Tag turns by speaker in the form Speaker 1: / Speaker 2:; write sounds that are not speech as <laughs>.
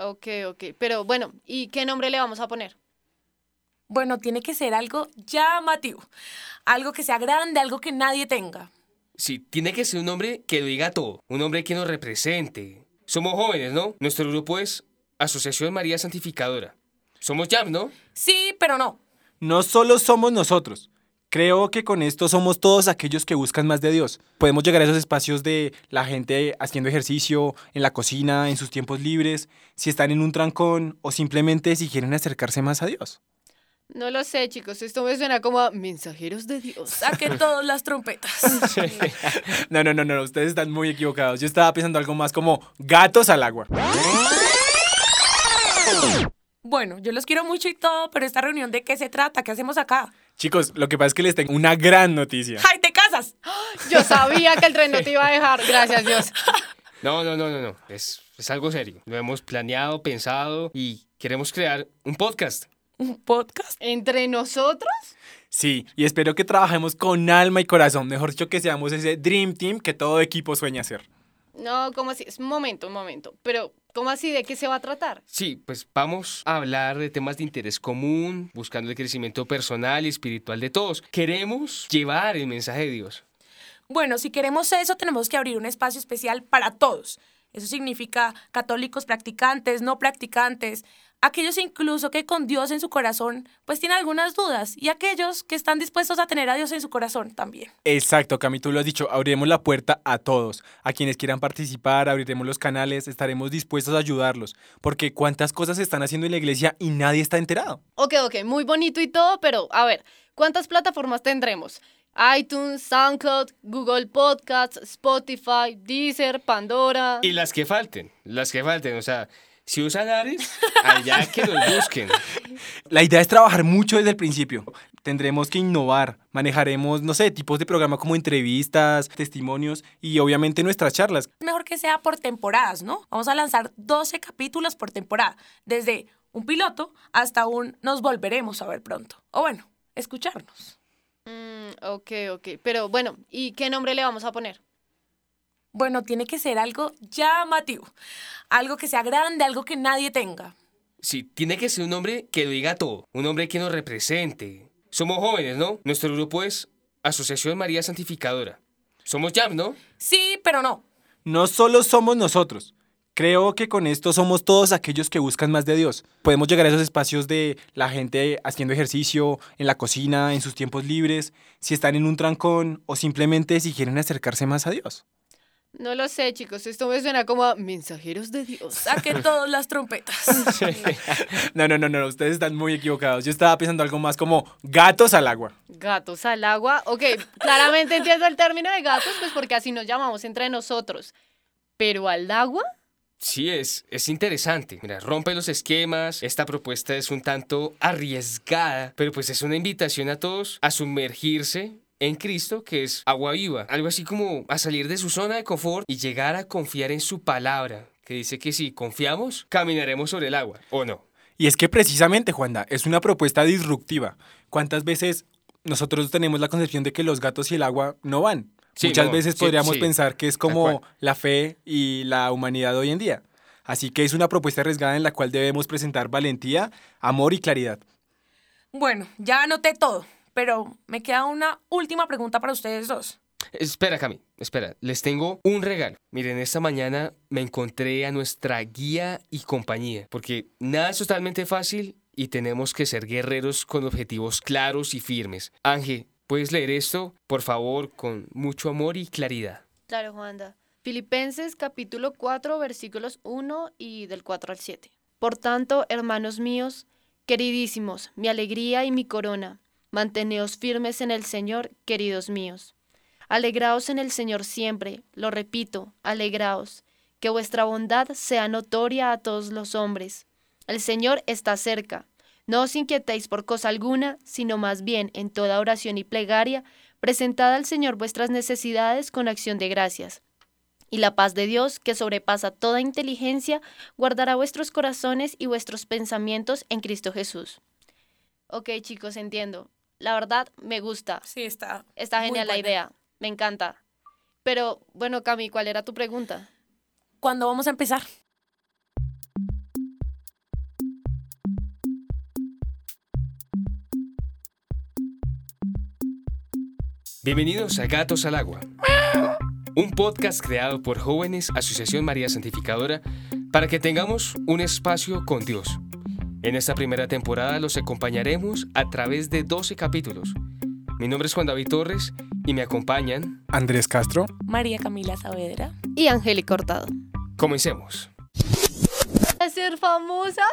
Speaker 1: ok, ok. Pero bueno, ¿y qué nombre le vamos a poner?
Speaker 2: Bueno, tiene que ser algo llamativo. Algo que sea grande, algo que nadie tenga.
Speaker 3: Sí, tiene que ser un hombre que lo diga todo, un hombre que nos represente. Somos jóvenes, ¿no? Nuestro grupo es Asociación María Santificadora. Somos Jam, ¿no?
Speaker 2: Sí, pero no.
Speaker 4: No solo somos nosotros. Creo que con esto somos todos aquellos que buscan más de Dios. Podemos llegar a esos espacios de la gente haciendo ejercicio, en la cocina, en sus tiempos libres, si están en un trancón o simplemente si quieren acercarse más a Dios.
Speaker 1: No lo sé, chicos. Esto me suena como a mensajeros de Dios.
Speaker 2: Saquen todas las trompetas. <laughs>
Speaker 4: No, no, no, no, ustedes están muy equivocados. Yo estaba pensando algo más como gatos al agua.
Speaker 2: Bueno, yo los quiero mucho y todo, pero esta reunión de qué se trata, qué hacemos acá.
Speaker 4: Chicos, lo que pasa es que les tengo una gran noticia.
Speaker 2: ¡Ay, te casas!
Speaker 1: Yo sabía que el tren no te iba a dejar. Gracias, Dios.
Speaker 3: No, no, no, no, no. Es, es algo serio. Lo hemos planeado, pensado y queremos crear un podcast.
Speaker 2: ¿Un podcast?
Speaker 1: ¿Entre nosotros?
Speaker 4: Sí, y espero que trabajemos con alma y corazón. Mejor dicho, que seamos ese Dream Team que todo equipo sueña ser.
Speaker 1: No, ¿cómo así? Es un momento, un momento. Pero, ¿cómo así? ¿De qué se va a tratar?
Speaker 3: Sí, pues vamos a hablar de temas de interés común, buscando el crecimiento personal y espiritual de todos. Queremos llevar el mensaje de Dios.
Speaker 2: Bueno, si queremos eso, tenemos que abrir un espacio especial para todos. Eso significa católicos practicantes, no practicantes, aquellos incluso que con Dios en su corazón pues tienen algunas dudas y aquellos que están dispuestos a tener a Dios en su corazón también.
Speaker 4: Exacto, Cami, tú lo has dicho, abriremos la puerta a todos. A quienes quieran participar, abriremos los canales, estaremos dispuestos a ayudarlos. Porque cuántas cosas se están haciendo en la iglesia y nadie está enterado.
Speaker 1: Ok, ok, muy bonito y todo, pero a ver, ¿cuántas plataformas tendremos? iTunes, SoundCloud, Google Podcasts, Spotify, Deezer, Pandora.
Speaker 3: Y las que falten, las que falten, o sea, si usan Ares, allá que los busquen. <laughs>
Speaker 4: La idea es trabajar mucho desde el principio. Tendremos que innovar, manejaremos, no sé, tipos de programa como entrevistas, testimonios y obviamente nuestras charlas.
Speaker 2: Mejor que sea por temporadas, ¿no? Vamos a lanzar 12 capítulos por temporada, desde un piloto hasta un nos volveremos a ver pronto. O bueno, escucharnos.
Speaker 1: Mm, ok, ok. Pero bueno, ¿y qué nombre le vamos a poner?
Speaker 2: Bueno, tiene que ser algo llamativo. Algo que sea grande, algo que nadie tenga.
Speaker 3: Sí, tiene que ser un hombre que lo diga todo, un hombre que nos represente. Somos jóvenes, ¿no? Nuestro grupo es Asociación María Santificadora. Somos Jam, ¿no?
Speaker 2: Sí, pero no.
Speaker 4: No solo somos nosotros. Creo que con esto somos todos aquellos que buscan más de Dios. Podemos llegar a esos espacios de la gente haciendo ejercicio, en la cocina, en sus tiempos libres, si están en un trancón o simplemente si quieren acercarse más a Dios.
Speaker 1: No lo sé, chicos. Esto me suena como a mensajeros de Dios.
Speaker 2: Saquen <laughs> todas las trompetas.
Speaker 4: No, no, no, no, ustedes están muy equivocados. Yo estaba pensando algo más como gatos al agua.
Speaker 1: Gatos al agua. Ok, claramente entiendo el término de gatos, pues porque así nos llamamos entre nosotros. Pero al agua.
Speaker 3: Sí, es, es interesante. Mira, rompe los esquemas. Esta propuesta es un tanto arriesgada, pero pues es una invitación a todos a sumergirse en Cristo, que es agua viva. Algo así como a salir de su zona de confort y llegar a confiar en su palabra, que dice que si confiamos, caminaremos sobre el agua, ¿o no?
Speaker 4: Y es que precisamente, Juanda, es una propuesta disruptiva. ¿Cuántas veces nosotros tenemos la concepción de que los gatos y el agua no van?
Speaker 3: Sí,
Speaker 4: Muchas
Speaker 3: no,
Speaker 4: veces podríamos
Speaker 3: sí,
Speaker 4: pensar que es como la fe y la humanidad hoy en día. Así que es una propuesta arriesgada en la cual debemos presentar valentía, amor y claridad.
Speaker 2: Bueno, ya anoté todo, pero me queda una última pregunta para ustedes dos.
Speaker 3: Espera, Cami, espera. Les tengo un regalo. Miren, esta mañana me encontré a nuestra guía y compañía, porque nada es totalmente fácil y tenemos que ser guerreros con objetivos claros y firmes. Ángel, ¿puedes leer esto, por favor, con mucho amor y claridad?
Speaker 1: Claro, Juanda. Filipenses capítulo 4 versículos 1 y del 4 al 7. Por tanto, hermanos míos, queridísimos, mi alegría y mi corona, manteneos firmes en el Señor, queridos míos. Alegraos en el Señor siempre, lo repito, alegraos, que vuestra bondad sea notoria a todos los hombres. El Señor está cerca. No os inquietéis por cosa alguna, sino más bien en toda oración y plegaria, presentad al Señor vuestras necesidades con acción de gracias. Y la paz de Dios, que sobrepasa toda inteligencia, guardará vuestros corazones y vuestros pensamientos en Cristo Jesús. Ok, chicos, entiendo. La verdad, me gusta.
Speaker 2: Sí, está.
Speaker 1: Está genial la idea. Me encanta. Pero, bueno, Cami, ¿cuál era tu pregunta?
Speaker 2: ¿Cuándo vamos a empezar?
Speaker 3: Bienvenidos a Gatos al Agua, un podcast creado por jóvenes Asociación María Santificadora para que tengamos un espacio con Dios. En esta primera temporada los acompañaremos a través de 12 capítulos. Mi nombre es Juan David Torres y me acompañan.
Speaker 4: Andrés Castro.
Speaker 2: María Camila Saavedra.
Speaker 1: Y Angélica Cortado.
Speaker 3: Comencemos.
Speaker 1: ¿A ser famosa?